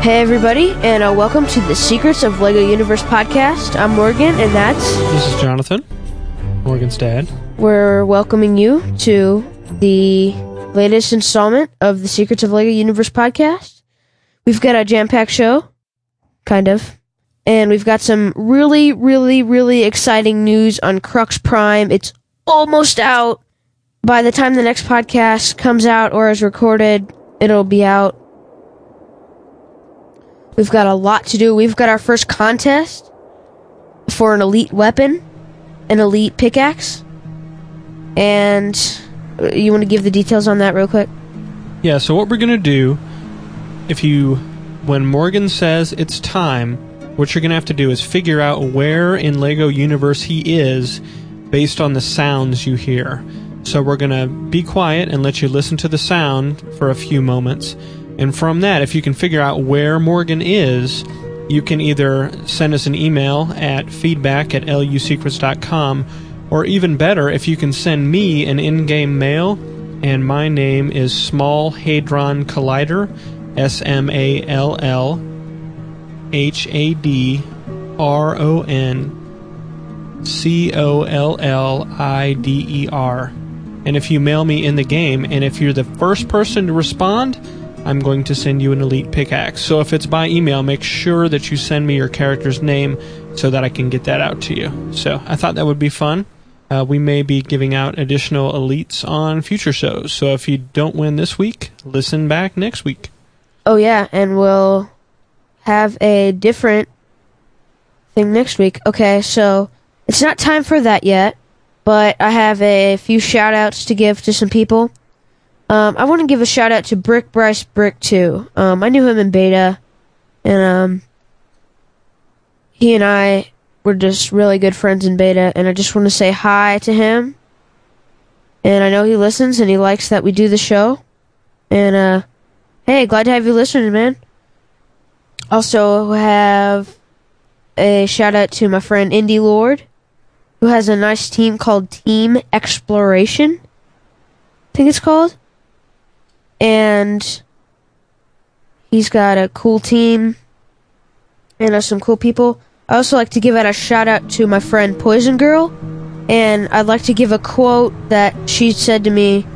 Hey, everybody, and uh, welcome to the Secrets of Lego Universe podcast. I'm Morgan, and that's. This is Jonathan, Morgan's dad. We're welcoming you to the latest installment of the Secrets of Lego Universe podcast. We've got a jam packed show, kind of. And we've got some really, really, really exciting news on Crux Prime. It's almost out. By the time the next podcast comes out or is recorded, it'll be out. We've got a lot to do. We've got our first contest for an elite weapon, an elite pickaxe. And uh, you want to give the details on that real quick? Yeah, so what we're going to do, if you, when Morgan says it's time, what you're going to have to do is figure out where in Lego Universe he is based on the sounds you hear. So we're going to be quiet and let you listen to the sound for a few moments. And from that, if you can figure out where Morgan is, you can either send us an email at feedback at lusecrets.com, or even better, if you can send me an in game mail, and my name is Small Hadron Collider, S M A L L H A D R O N C O L L I D E R. And if you mail me in the game, and if you're the first person to respond, I'm going to send you an elite pickaxe. So if it's by email, make sure that you send me your character's name so that I can get that out to you. So I thought that would be fun. Uh, we may be giving out additional elites on future shows. So if you don't win this week, listen back next week. Oh, yeah, and we'll have a different thing next week. Okay, so it's not time for that yet, but I have a few shout outs to give to some people. Um, I want to give a shout out to Brick Bryce Brick too. Um, I knew him in beta, and um, he and I were just really good friends in beta, and I just want to say hi to him. And I know he listens and he likes that we do the show. And uh, hey, glad to have you listening, man. Also have a shout out to my friend Indy Lord, who has a nice team called Team Exploration. I think it's called and he's got a cool team and uh, some cool people. I also like to give out a shout out to my friend Poison Girl, and I'd like to give a quote that she said to me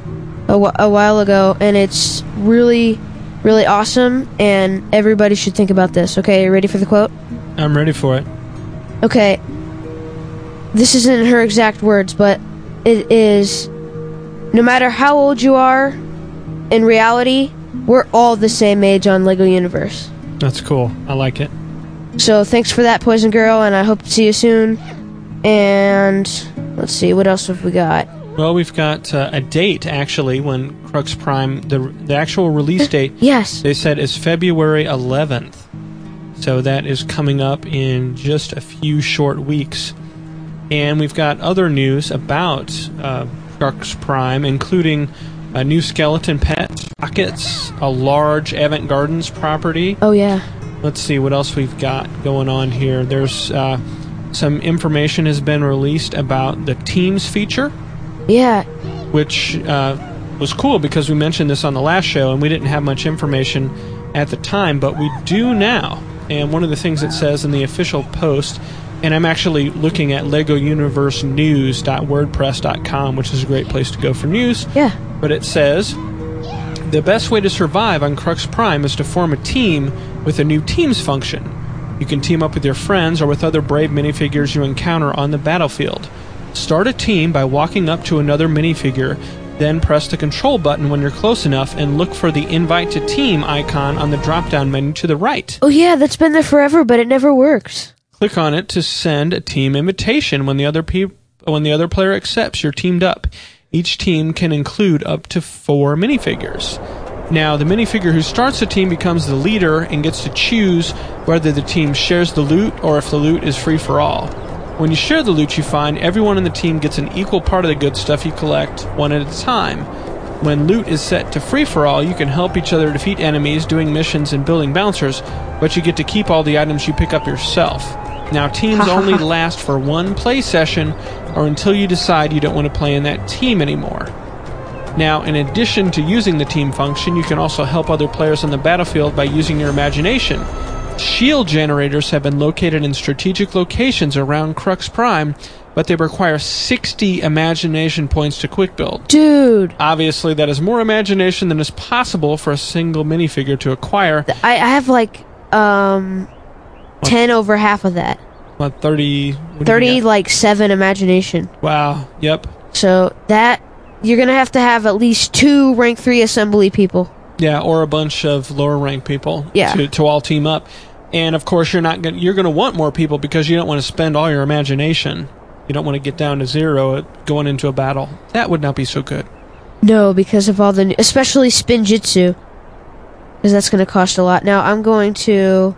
a, while ago, and it's really, really awesome, and everybody should think about this. Okay, you ready for the quote? I'm ready for it. Okay, this isn't her exact words, but it is no matter how old you are, in reality, we're all the same age on Lego Universe. That's cool. I like it. So thanks for that, Poison Girl, and I hope to see you soon. And let's see, what else have we got? Well, we've got uh, a date actually when Crux Prime, the the actual release date. Yes. They said is February 11th. So that is coming up in just a few short weeks. And we've got other news about uh, Crux Prime, including a new skeleton pet, pockets, a large Avant Gardens property. Oh yeah. Let's see what else we've got going on here. There's uh, some information has been released about the Teams feature, Yeah. which uh, was cool because we mentioned this on the last show and we didn't have much information at the time, but we do now. And one of the things it says in the official post, and I'm actually looking at LegoUniverseNews.wordpress.com, which is a great place to go for news. Yeah. But it says the best way to survive on Crux Prime is to form a team with a new teams function. You can team up with your friends or with other brave minifigures you encounter on the battlefield. Start a team by walking up to another minifigure, then press the control button when you're close enough and look for the invite to team icon on the drop down menu to the right. Oh yeah, that's been there forever, but it never works. Click on it to send a team invitation when the other pe- when the other player accepts you're teamed up. Each team can include up to 4 minifigures. Now, the minifigure who starts the team becomes the leader and gets to choose whether the team shares the loot or if the loot is free for all. When you share the loot you find, everyone in the team gets an equal part of the good stuff you collect, one at a time. When loot is set to free for all, you can help each other defeat enemies, doing missions, and building bouncers, but you get to keep all the items you pick up yourself. Now, teams only last for one play session or until you decide you don't want to play in that team anymore. Now, in addition to using the team function, you can also help other players on the battlefield by using your imagination. Shield generators have been located in strategic locations around Crux Prime, but they require 60 imagination points to quick build. Dude, Obviously, that is more imagination than is possible for a single minifigure to acquire. I, I have like um What? ten over half of that. What, 30? what do you Thirty like seven imagination. Wow, yep. So that you're gonna have to have at least two rank three assembly people. Yeah, or a bunch of lower rank people Yeah. to, to all team up. And of course, you're not gonna, you're going to want more people because you don't want to spend all your imagination. You don't want to get down to zero going into a battle. That would not be so good. No, because of all the new, especially spinjitzu, because that's gonna cost a lot. Now I'm going to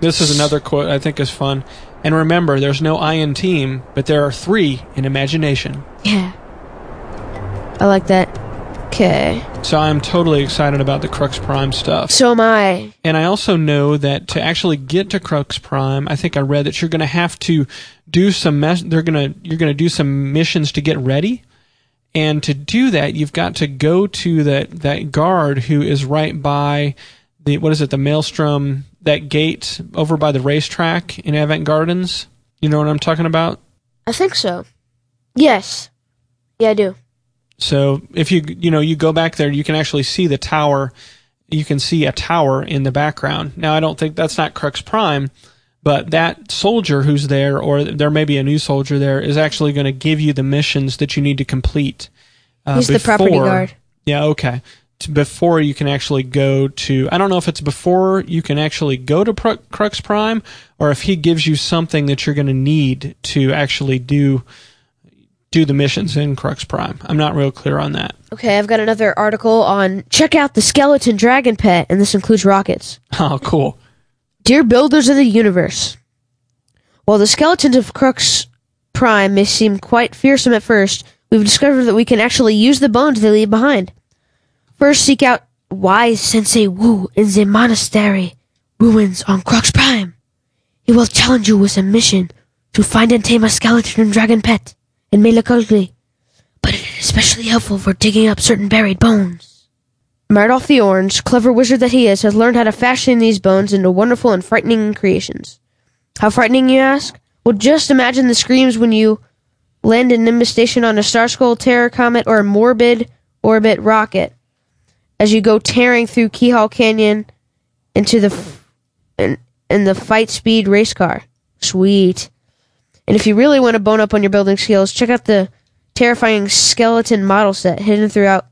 This is another quote I think is fun. And remember, there's no I in team, but there are three in imagination. yeah. I like that. Okay. So I'm totally excited about the Crux Prime stuff. So am I. And I also know that to actually get to Crux Prime, I think I read that you're going to have to do some. Mes- they're going to you're going to do some missions to get ready, and to do that, you've got to go to that that guard who is right by the what is it the Maelstrom that gate over by the racetrack in Avant Gardens. You know what I'm talking about? I think so. Yes. Yeah, I do. So if you you know you go back there, you can actually see the tower. You can see a tower in the background. Now I don't think that's not Crux Prime, but that soldier who's there, or there may be a new soldier there, is actually going to give you the missions that you need to complete. Uh, He's the property guard. Yeah, okay. Before you can actually go to, I don't know if it's before you can actually go to Pru- Crux Prime, or if he gives you something that you're going to need to actually do do the missions in Crux Prime. I'm not real clear on that. Okay, I've got another article on check out the skeleton dragon pet, and this includes rockets. Oh, cool. Dear builders of the universe, while the skeletons of Crux Prime may seem quite fearsome at first, we've discovered that we can actually use the bones they leave behind. First, seek out wise Sensei Wu in the monastery ruins on Crux Prime. He will challenge you with a mission to find and tame a skeleton and dragon pet. Look ugly, but it is especially helpful for digging up certain buried bones. Mardolf the Orange, clever wizard that he is, has learned how to fashion these bones into wonderful and frightening creations. How frightening, you ask? Well, just imagine the screams when you land in Nimbus Station on a Starskull Terror Comet or a Morbid Orbit rocket as you go tearing through Keelhaul Canyon into the f- in, in the fight speed race car. Sweet. And if you really want to bone up on your building skills, check out the terrifying skeleton model set hidden throughout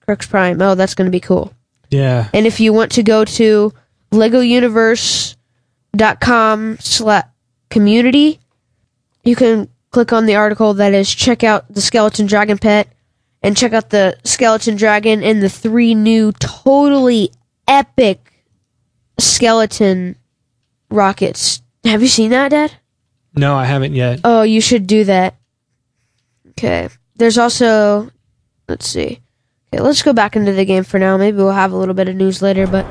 Crux Prime. Oh, that's going to be cool. Yeah. And if you want to go to legouniverse.com slash community, you can click on the article that is check out the skeleton dragon pet and check out the skeleton dragon and the three new totally epic skeleton rockets. Have you seen that, Dad? No, I haven't yet. Oh, you should do that. Okay. There's also, let's see. Okay, let's go back into the game for now. Maybe we'll have a little bit of news later, but.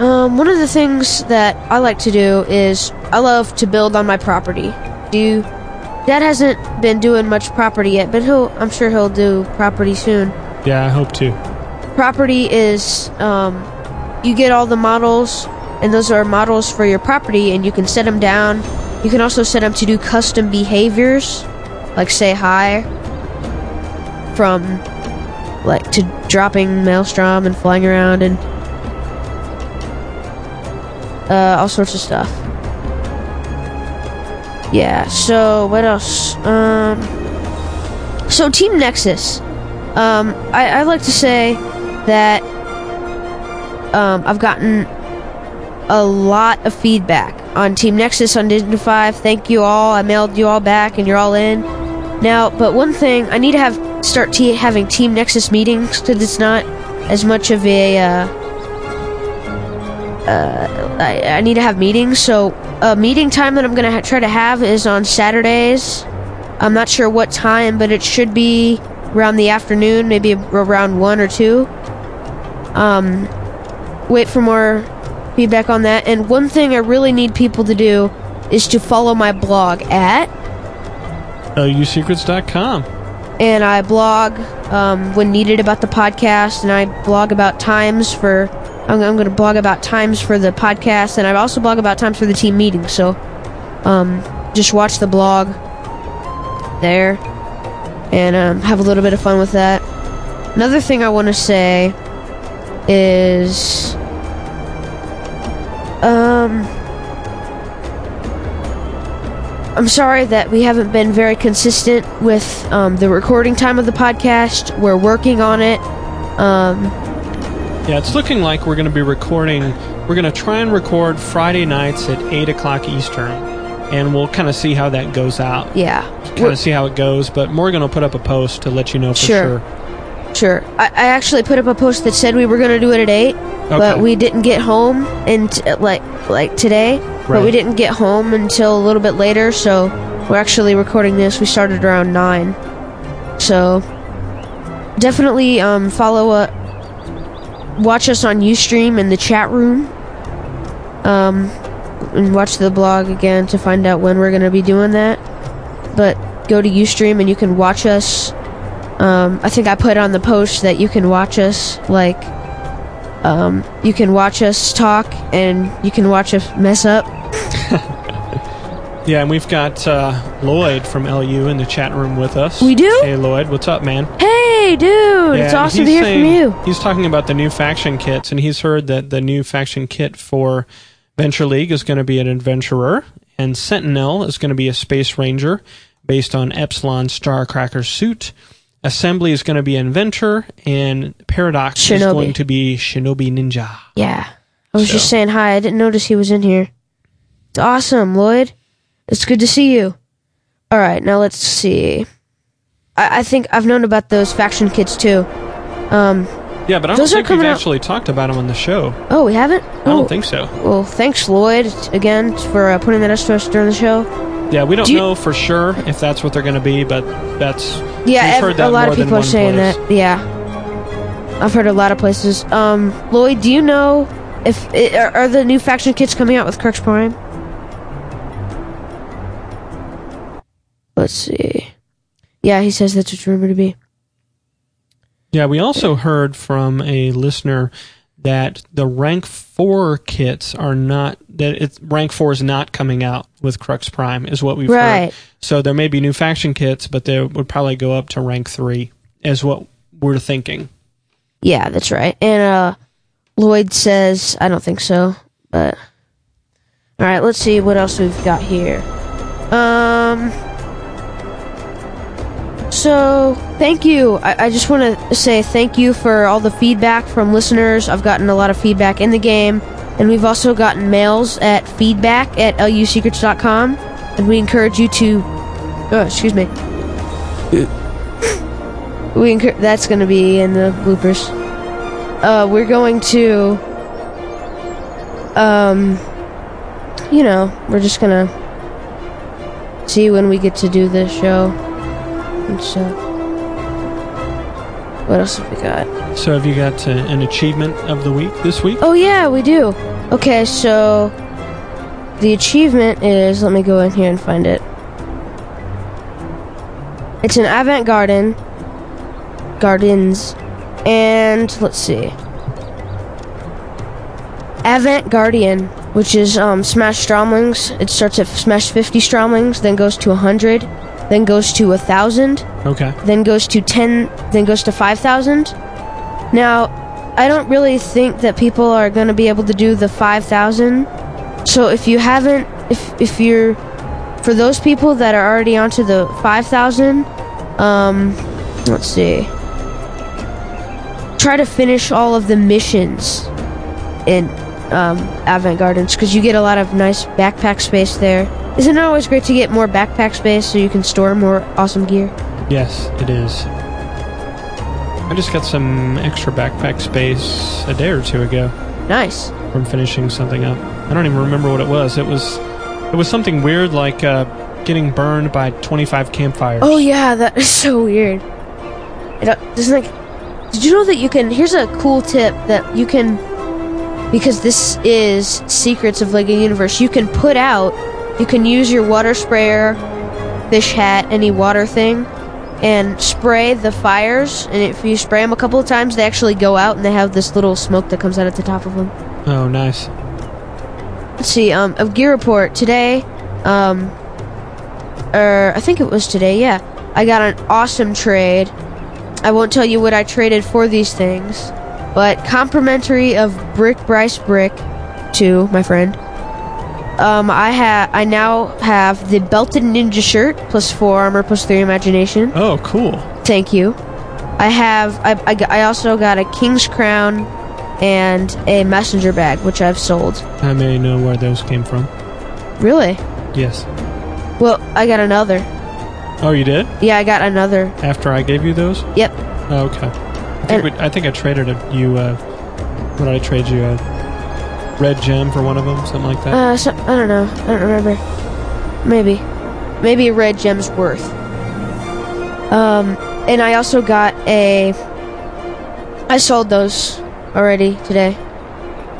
Um, one of the things that I like to do is I love to build on my property. Do you? Dad hasn't been doing much property yet, but he'll. I'm sure he'll do property soon. Yeah, I hope to. Property is um, you get all the models, and those are models for your property, and you can set them down. You can also set them to do custom behaviors, like say hi, from like to dropping maelstrom and flying around and uh, all sorts of stuff. Yeah. So what else? Um. So Team Nexus. Um, I, I like to say that um, I've gotten a lot of feedback on Team Nexus on Disney 5. Thank you all. I mailed you all back, and you're all in now. But one thing I need to have start te- having Team Nexus meetings because it's not as much of a. Uh, uh, I, I need to have meetings. So a meeting time that I'm gonna ha- try to have is on Saturdays. I'm not sure what time, but it should be around the afternoon, maybe around one or two. Um, wait for more feedback on that. And one thing I really need people to do is to follow my blog at LUSecrets.com. and I blog um, when needed about the podcast, and I blog about times for. I'm, I'm going to blog about times for the podcast, and I also blog about times for the team meeting. So, um, just watch the blog there, and um, have a little bit of fun with that. Another thing I want to say is, um. I'm sorry that we haven't been very consistent with um, the recording time of the podcast. We're working on it. Um, Yeah, it's looking like we're going to be recording. We're going to try and record Friday nights at 8 o'clock Eastern. And we'll kind of see how that goes out. yeah, Kind of see how it goes. But Morgan will put up a post to let you know for Sure. sure. sure. I, I actually put up a post that said we were going to do it at eight, but we didn't get home and like like today. right. But we didn't get home until a little bit later, so we're actually recording this. We started around nine, so definitely um, follow uh, watch us on UStream in the chat room. Um, and watch the blog again to find out when we're going to be doing that. But go to UStream and you can watch us. Um, I think I put on the post that you can watch us like um, you can watch us talk and you can watch us mess up. Yeah, and we've got uh, Lloyd from LU in the chat room with us. We do? Hey, Lloyd, what's up, man? Hey, dude! it's awesome to hear saying- from you. He's talking about the new faction kits, and he's heard that the new faction kit for Venture League is going to be an adventurer, and Sentinel is going to be a space ranger based on Epsilon Starcracker's suit. Assembly is going to be inventor, and Paradox is going to be Shinobi Ninja. Yeah, I was just saying hi. I didn't notice he was in here. It's awesome, Lloyd. It's good to see you. All right, now let's see. I, I think I've known about those faction kits too. Um, Yeah, but I don't Those are think we've coming out- actually talked about them on the show. oh, we haven't. I oh, don't think so. Well, thanks, Lloyd, again for uh, putting that up to us during the show. Yeah, we don't Do you- know for sure if that's what they're going to be, but that's Yeah, We've ev- heard that a lot more of than people are one saying place. that. Yeah, I've heard a lot of places. Um, Lloyd, do you know if it, are, are the new faction kits coming out with Crux Prime? Let's see. Yeah, he says that's what's rumored to be. Yeah, we also heard from a listener that the rank four kits are not that it's rank four is not coming out with Crux Prime is what we've Right. heard. So there may be new faction kits, but they would probably go up to rank three, is what we're thinking. Yeah, that's right. And uh, Lloyd says I don't think so, but all right. Let's see what else we've got here. Um. So, thank you. I, I just want to say thank you for all the feedback from listeners. I've gotten a lot of feedback in the game, and we've also gotten mails at feedback at lusecrets.com, and we encourage you to. Oh, excuse me. We encour- that's going to be in the bloopers. Uh, we're going to. Um. You know, we're just gonna see when we get to do this show and stuff. What else have we got? So have you got uh, an achievement of the week this week? Oh yeah, we do. Okay, so the achievement is let me go in here and find it. It's an avant garden gardens and let's see. Avant Guardian, which is um, Smash Stromlings. It starts at Smash 50 Stromlings, then goes to 100, then goes to a 1,000, Okay. then goes to 10 then goes to 5000 now i don't really think that people are going to be able to do the 5000 so if you haven't if if you're for those people that are already onto the 5000 um let's see try to finish all of the missions in um, Avant Gardens because you get a lot of nice backpack space there. Isn't it always great to get more backpack space so you can store more awesome gear? Yes, it is. I just got some extra backpack space a day or two ago Nice. from finishing something up. I don't even remember what it was. It was it was something weird like uh, getting burned by 25 campfires. Oh yeah, that is so weird. It uh, doesn't like. Did you know that you can? Here's a cool tip that you can, because this is secrets of Lego Universe. You can put out, you can use your water sprayer, fish hat, any water thing, and spray the fires. And if you spray them a couple of times, they actually go out and they have this little smoke that comes out at the top of them. Oh, nice. Let's see. Um, of gear report today. Um, or I think it was today. Yeah, I got an awesome trade. I won't tell you what I traded for these things, but complimentary of Brick Bryce Brick to my friend. Um, I have I now have the belted ninja shirt plus four armor plus three imagination. Oh, cool. Thank you. I have I, I, I also got a king's crown and a messenger bag which I've sold. I may know where those came from. Really? Yes. Well, I got another. Oh, you did? Yeah, I got another. After I gave you those? Yep. Oh, okay. I think, And- we, I, think I traded a, you, uh, what did I trade you? A red gem for one of them? Something like that? Uh, so, I don't know. I don't remember. Maybe. Maybe a red gem's worth. Um, and I also got a. I sold those already today.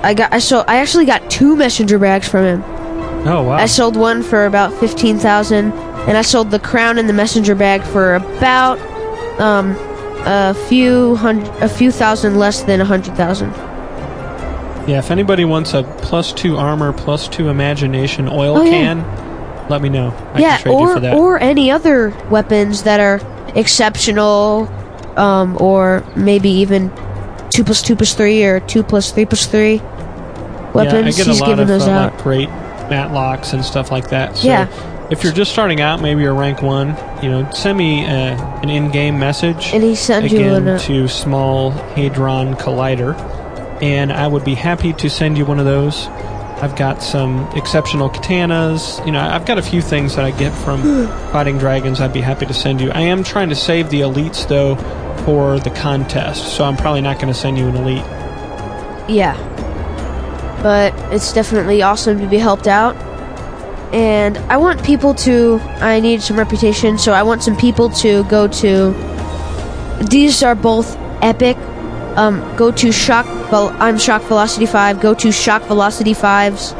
I got. I sold. I actually got two messenger bags from him. oh, wow. I sold one for about fifteen thousand, and I sold the crown and the messenger bag for about um a few hundred, a few thousand less than a hundred thousand. Yeah, if anybody wants a plus two armor, plus two imagination oil Oh, yeah. can, let me know. I yeah, can trade or you for that. or any other weapons that are exceptional, um, or maybe even two plus two plus three or two plus three plus three weapons. yeah, I get He's a lot giving of those uh, out. like great matlocks and stuff like that. So Yeah. if you're just starting out, maybe you're rank one, you know, send me uh, an in-game message. and he sent you again an, uh, to Small Hadron Collider, and I would be happy to send you one of those. I've got some exceptional katanas. You know, I've got a few things that I get from fighting dragons. I'd be happy to send you. I am trying to save the elites though for the contest, so I'm probably not going to send you an elite. Yeah. But it's definitely awesome to be helped out. And I want people to. I need some reputation, so I want some people to go to. These are both epic. Um, go to Shock. Vel- I'm Shock Velocity 5. Go to Shock Velocity 5's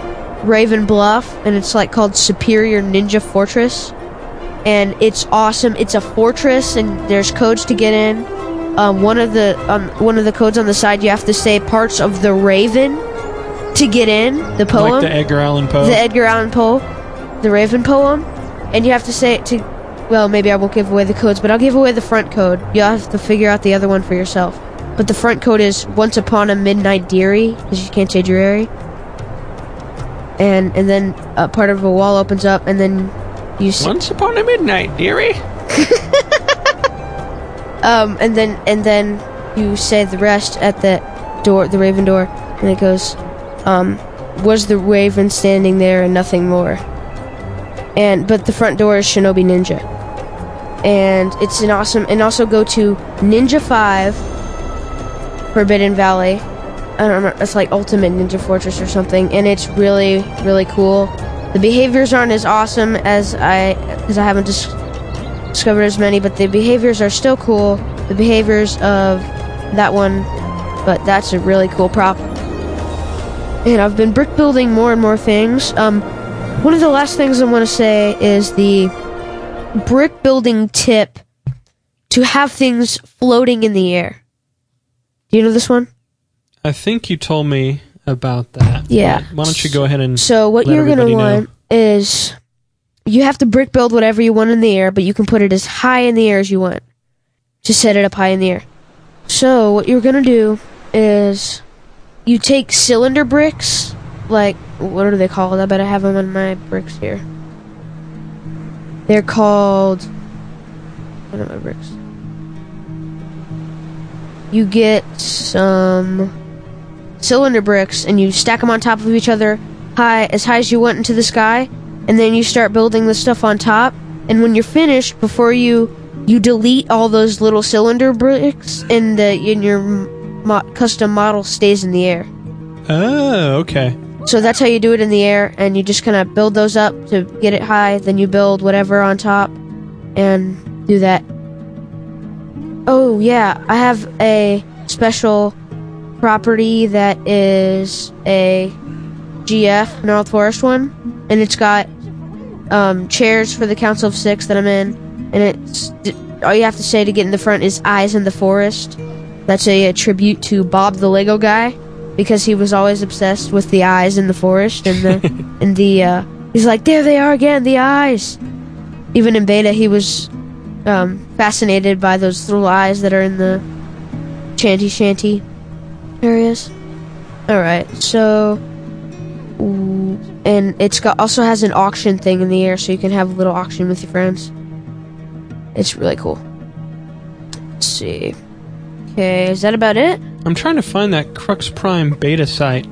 Raven Bluff, and it's like called Superior Ninja Fortress. And it's awesome. It's a fortress, and there's codes to get in um, one of the um, one of the codes on the side you have to say parts of the Raven to get in the poem, Like the Edgar Allan Poe. the Edgar Allan Poe, the Raven poem, and you have to say it to. Well, maybe I won't give away the codes, but I'll give away the front code. You'll have to figure out the other one for yourself. But the front code is "Once upon a midnight dearie," because you can't say area. And and then a part of a wall opens up, and then you s- Once upon a midnight, dearie. Um, and then and then you say the rest at the door, the Raven door, and it goes, um, was the Raven standing there and nothing more. And but the front door is Shinobi Ninja, and it's an awesome. And also go to Ninja Five, Forbidden Valley. I don't remember. It's like Ultimate Ninja Fortress or something, and it's really really cool. The behaviors aren't as awesome as I because I haven't just discovered as many, but the behaviors are still cool. The behaviors of that one, but that's a really cool prop. And I've been brick building more and more things. Um, one of the last things I want to say is the brick building tip to have things floating in the air. Do you know this one? I think you told me about that. Yeah. Why don't you go ahead and So what you're gonna know. want is you have to brick build whatever you want in the air, but you can put it as high in the air as you want. Just set it up high in the air. So what you're gonna do is you take cylinder bricks, like what are they called? I bet I have them on my bricks here. They're called. What are my bricks? You get some cylinder bricks and you stack them on top of each other high as high as you want into the sky and then you start building the stuff on top. And when you're finished before you you delete all those little cylinder bricks and the in your mo- custom model stays in the air. Oh, okay. so that's how you do it in the air and you just kind of build those up to get it high then you build whatever on top and do that oh yeah i have a special property that is a gf north forest one and it's got um, chairs for the council of six that i'm in and it's all you have to say to get in the front is "Eyes in the Forest." That's a, a tribute to Bob the Lego guy because he was always obsessed with the eyes in the forest and the and the. Uh, he's like, there they are again, the eyes. Even in beta, he was um, fascinated by those little eyes that are in the chanty shanty areas. All right, so and it's got also has an auction thing in the air, so you can have a little auction with your friends. It's really cool. Let's see. Okay, is that about it? I'm trying to find that Crux Prime beta site.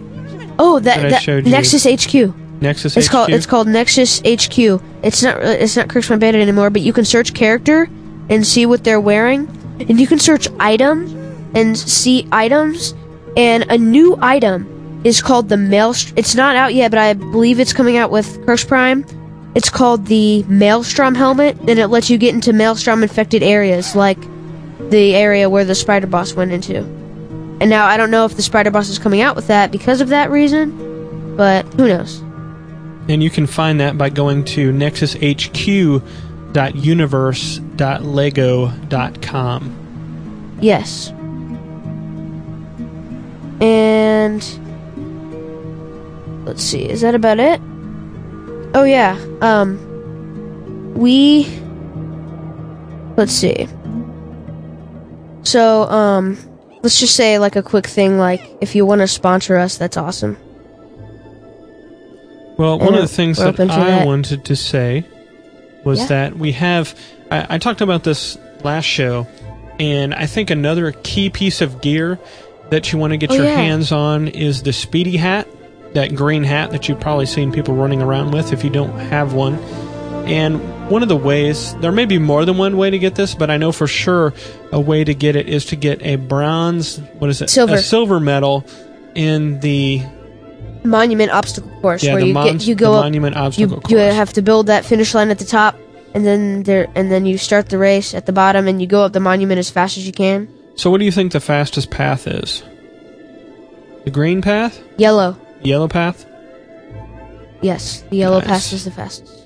Oh, that, That I that showed you. Nexus HQ. Nexus It's HQ. called it's called Nexus HQ. It's not it's not Crux Prime Beta anymore, but you can search character and see what they're wearing, and you can search item and see items. And a new item is called the Maelstrom. It's not out yet, but I believe it's coming out with Crux Prime. It's called the Maelstrom helmet, and it lets you get into Maelstrom infected areas, like the area where the Spider Boss went into. And now I don't know if the Spider Boss is coming out with that because of that reason, but who knows. And you can find that by going to nexushq.universe.lego.com. Yes. And let's see, is that about it? Oh yeah. Um we let's see. So, um let's just say like a quick thing like if you want to sponsor us, that's awesome. Well, one of the things that I that. wanted to say was Yeah. that we have. I, I talked about this last show, and I think another key piece of gear that you want to get Oh, your yeah. hands on is the Speedy hat, that green hat that you've probably seen people running around with if you don't have one. And one of the ways, there may be more than one way to get this, but I know for sure a way to get it is to get a bronze, what is it? Silver. A silver medal in the Monument obstacle course yeah where the, you mon- get you go up monument you, obstacle you course. have to build that finish line at the top and then there and then you start the race at the bottom and you go up the monument as fast as you can So, what do you think the fastest path is? The green path? yellow Yellow path? yes the yellow Nice. pass is the fastest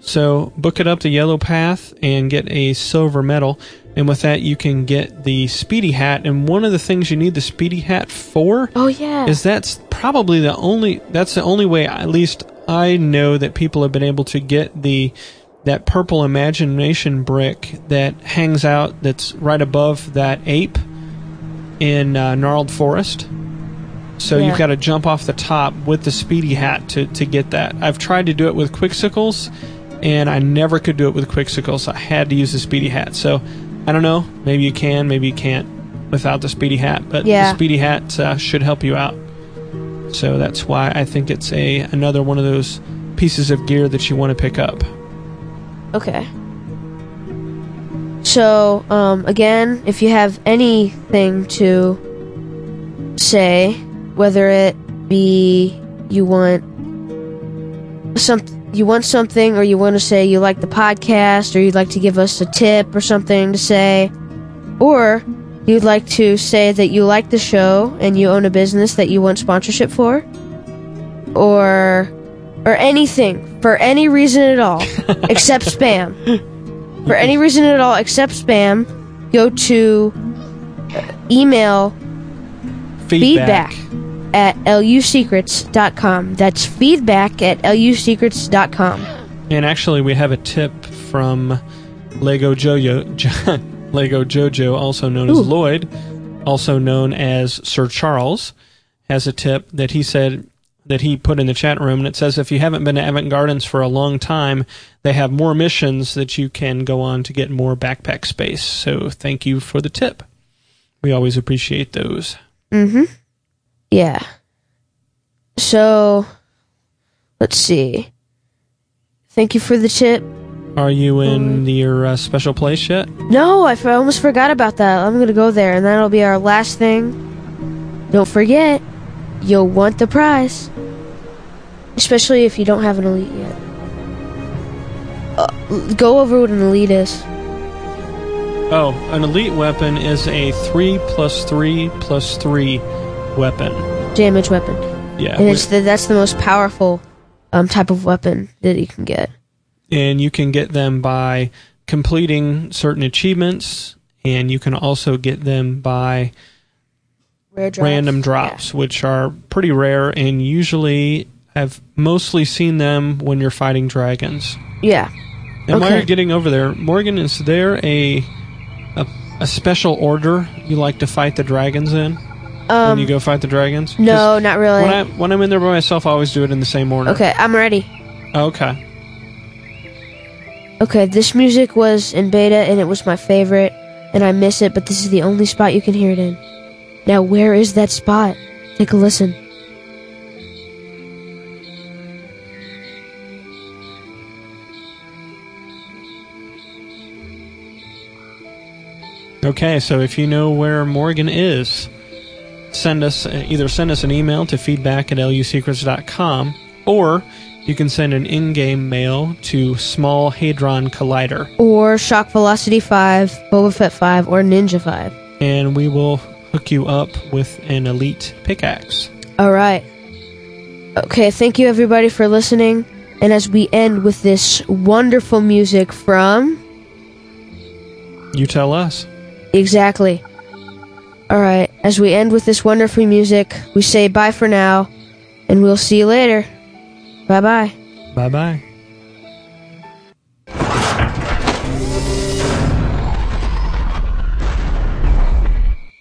So, book it up the yellow path and get a silver medal. And with that, you can get the speedy hat. And one of the things you need the speedy hat for oh yeah is that's probably the only that's the only way at least I know that people have been able to get the that purple imagination brick that hangs out that's right above that ape in uh, gnarled forest. So Yeah. you've got to jump off the top with the speedy hat to, to get that. I've tried to do it with quicksicles, and I never could do it with quicksicles. I had to use the speedy hat. So I don't know. Maybe you can, maybe you can't without the speedy hat. But Yeah. the speedy hat uh, should help you out. So that's why I think it's a another one of those pieces of gear that you want to pick up. okay so um again if you have anything to say whether it be you want some you want something or you want to say you like the podcast or you'd like to give us a tip or something to say or you'd like to say that you like the show and you own a business that you want sponsorship for or or anything for any reason at all except spam. For any reason at all except spam go to uh, email feedback at lusecrets.com that's feedback at lusecrets.com And actually, we have a tip from Lego Jojo, Lego Jojo, also known as Lloyd, also known as Sir Charles, has a tip that he said that he put in the chat room, and it says if you haven't been to Avant Gardens for a long time, they have more missions that you can go on to get more backpack space. So thank you for the tip. We always appreciate those. Mm-hmm. Yeah. So, let's see. Thank you for the tip. Are you in your uh, special place yet? No, I f- I almost forgot about that. I'm gonna go there, and that'll be our last thing. Don't forget, you'll want the prize. Especially if you don't have an elite yet. Uh, go over what an elite is. Oh, an elite weapon is a 3 plus 3 plus 3 weapon. Damage weapon. Yeah. And it's the, that's the most powerful um, type of weapon that you can get. and you can get them by completing certain achievements, and you can also get them by Rare drops. random drops, which are pretty rare and usually I've mostly seen them when you're fighting dragons. Yeah. And while you're getting over there, Morgan, is there a, a a special order you like to fight the dragons in Um, when you go fight the dragons? no, not really. When I when I'm in there by myself, I always do it in the same order. okay, I'm ready. Okay. Okay, this music was in beta and it was my favorite, and I miss it, but this is the only spot you can hear it in. Now, where is that spot? Take a listen. Okay, so if you know where Morgan is, send us either send us an email to feedback at lusecrets.com or you can send an in-game mail to Small Hadron Collider Or Shock Velocity 5, Boba Fett 5, or Ninja 5. and we will hook you up with an elite pickaxe. Alright. Okay, thank you everybody for listening. And as we end with this wonderful music from. You tell us. Exactly. Alright, as we end with this wonderful music, we say bye for now, and we'll see you later. Bye bye. Bye-bye.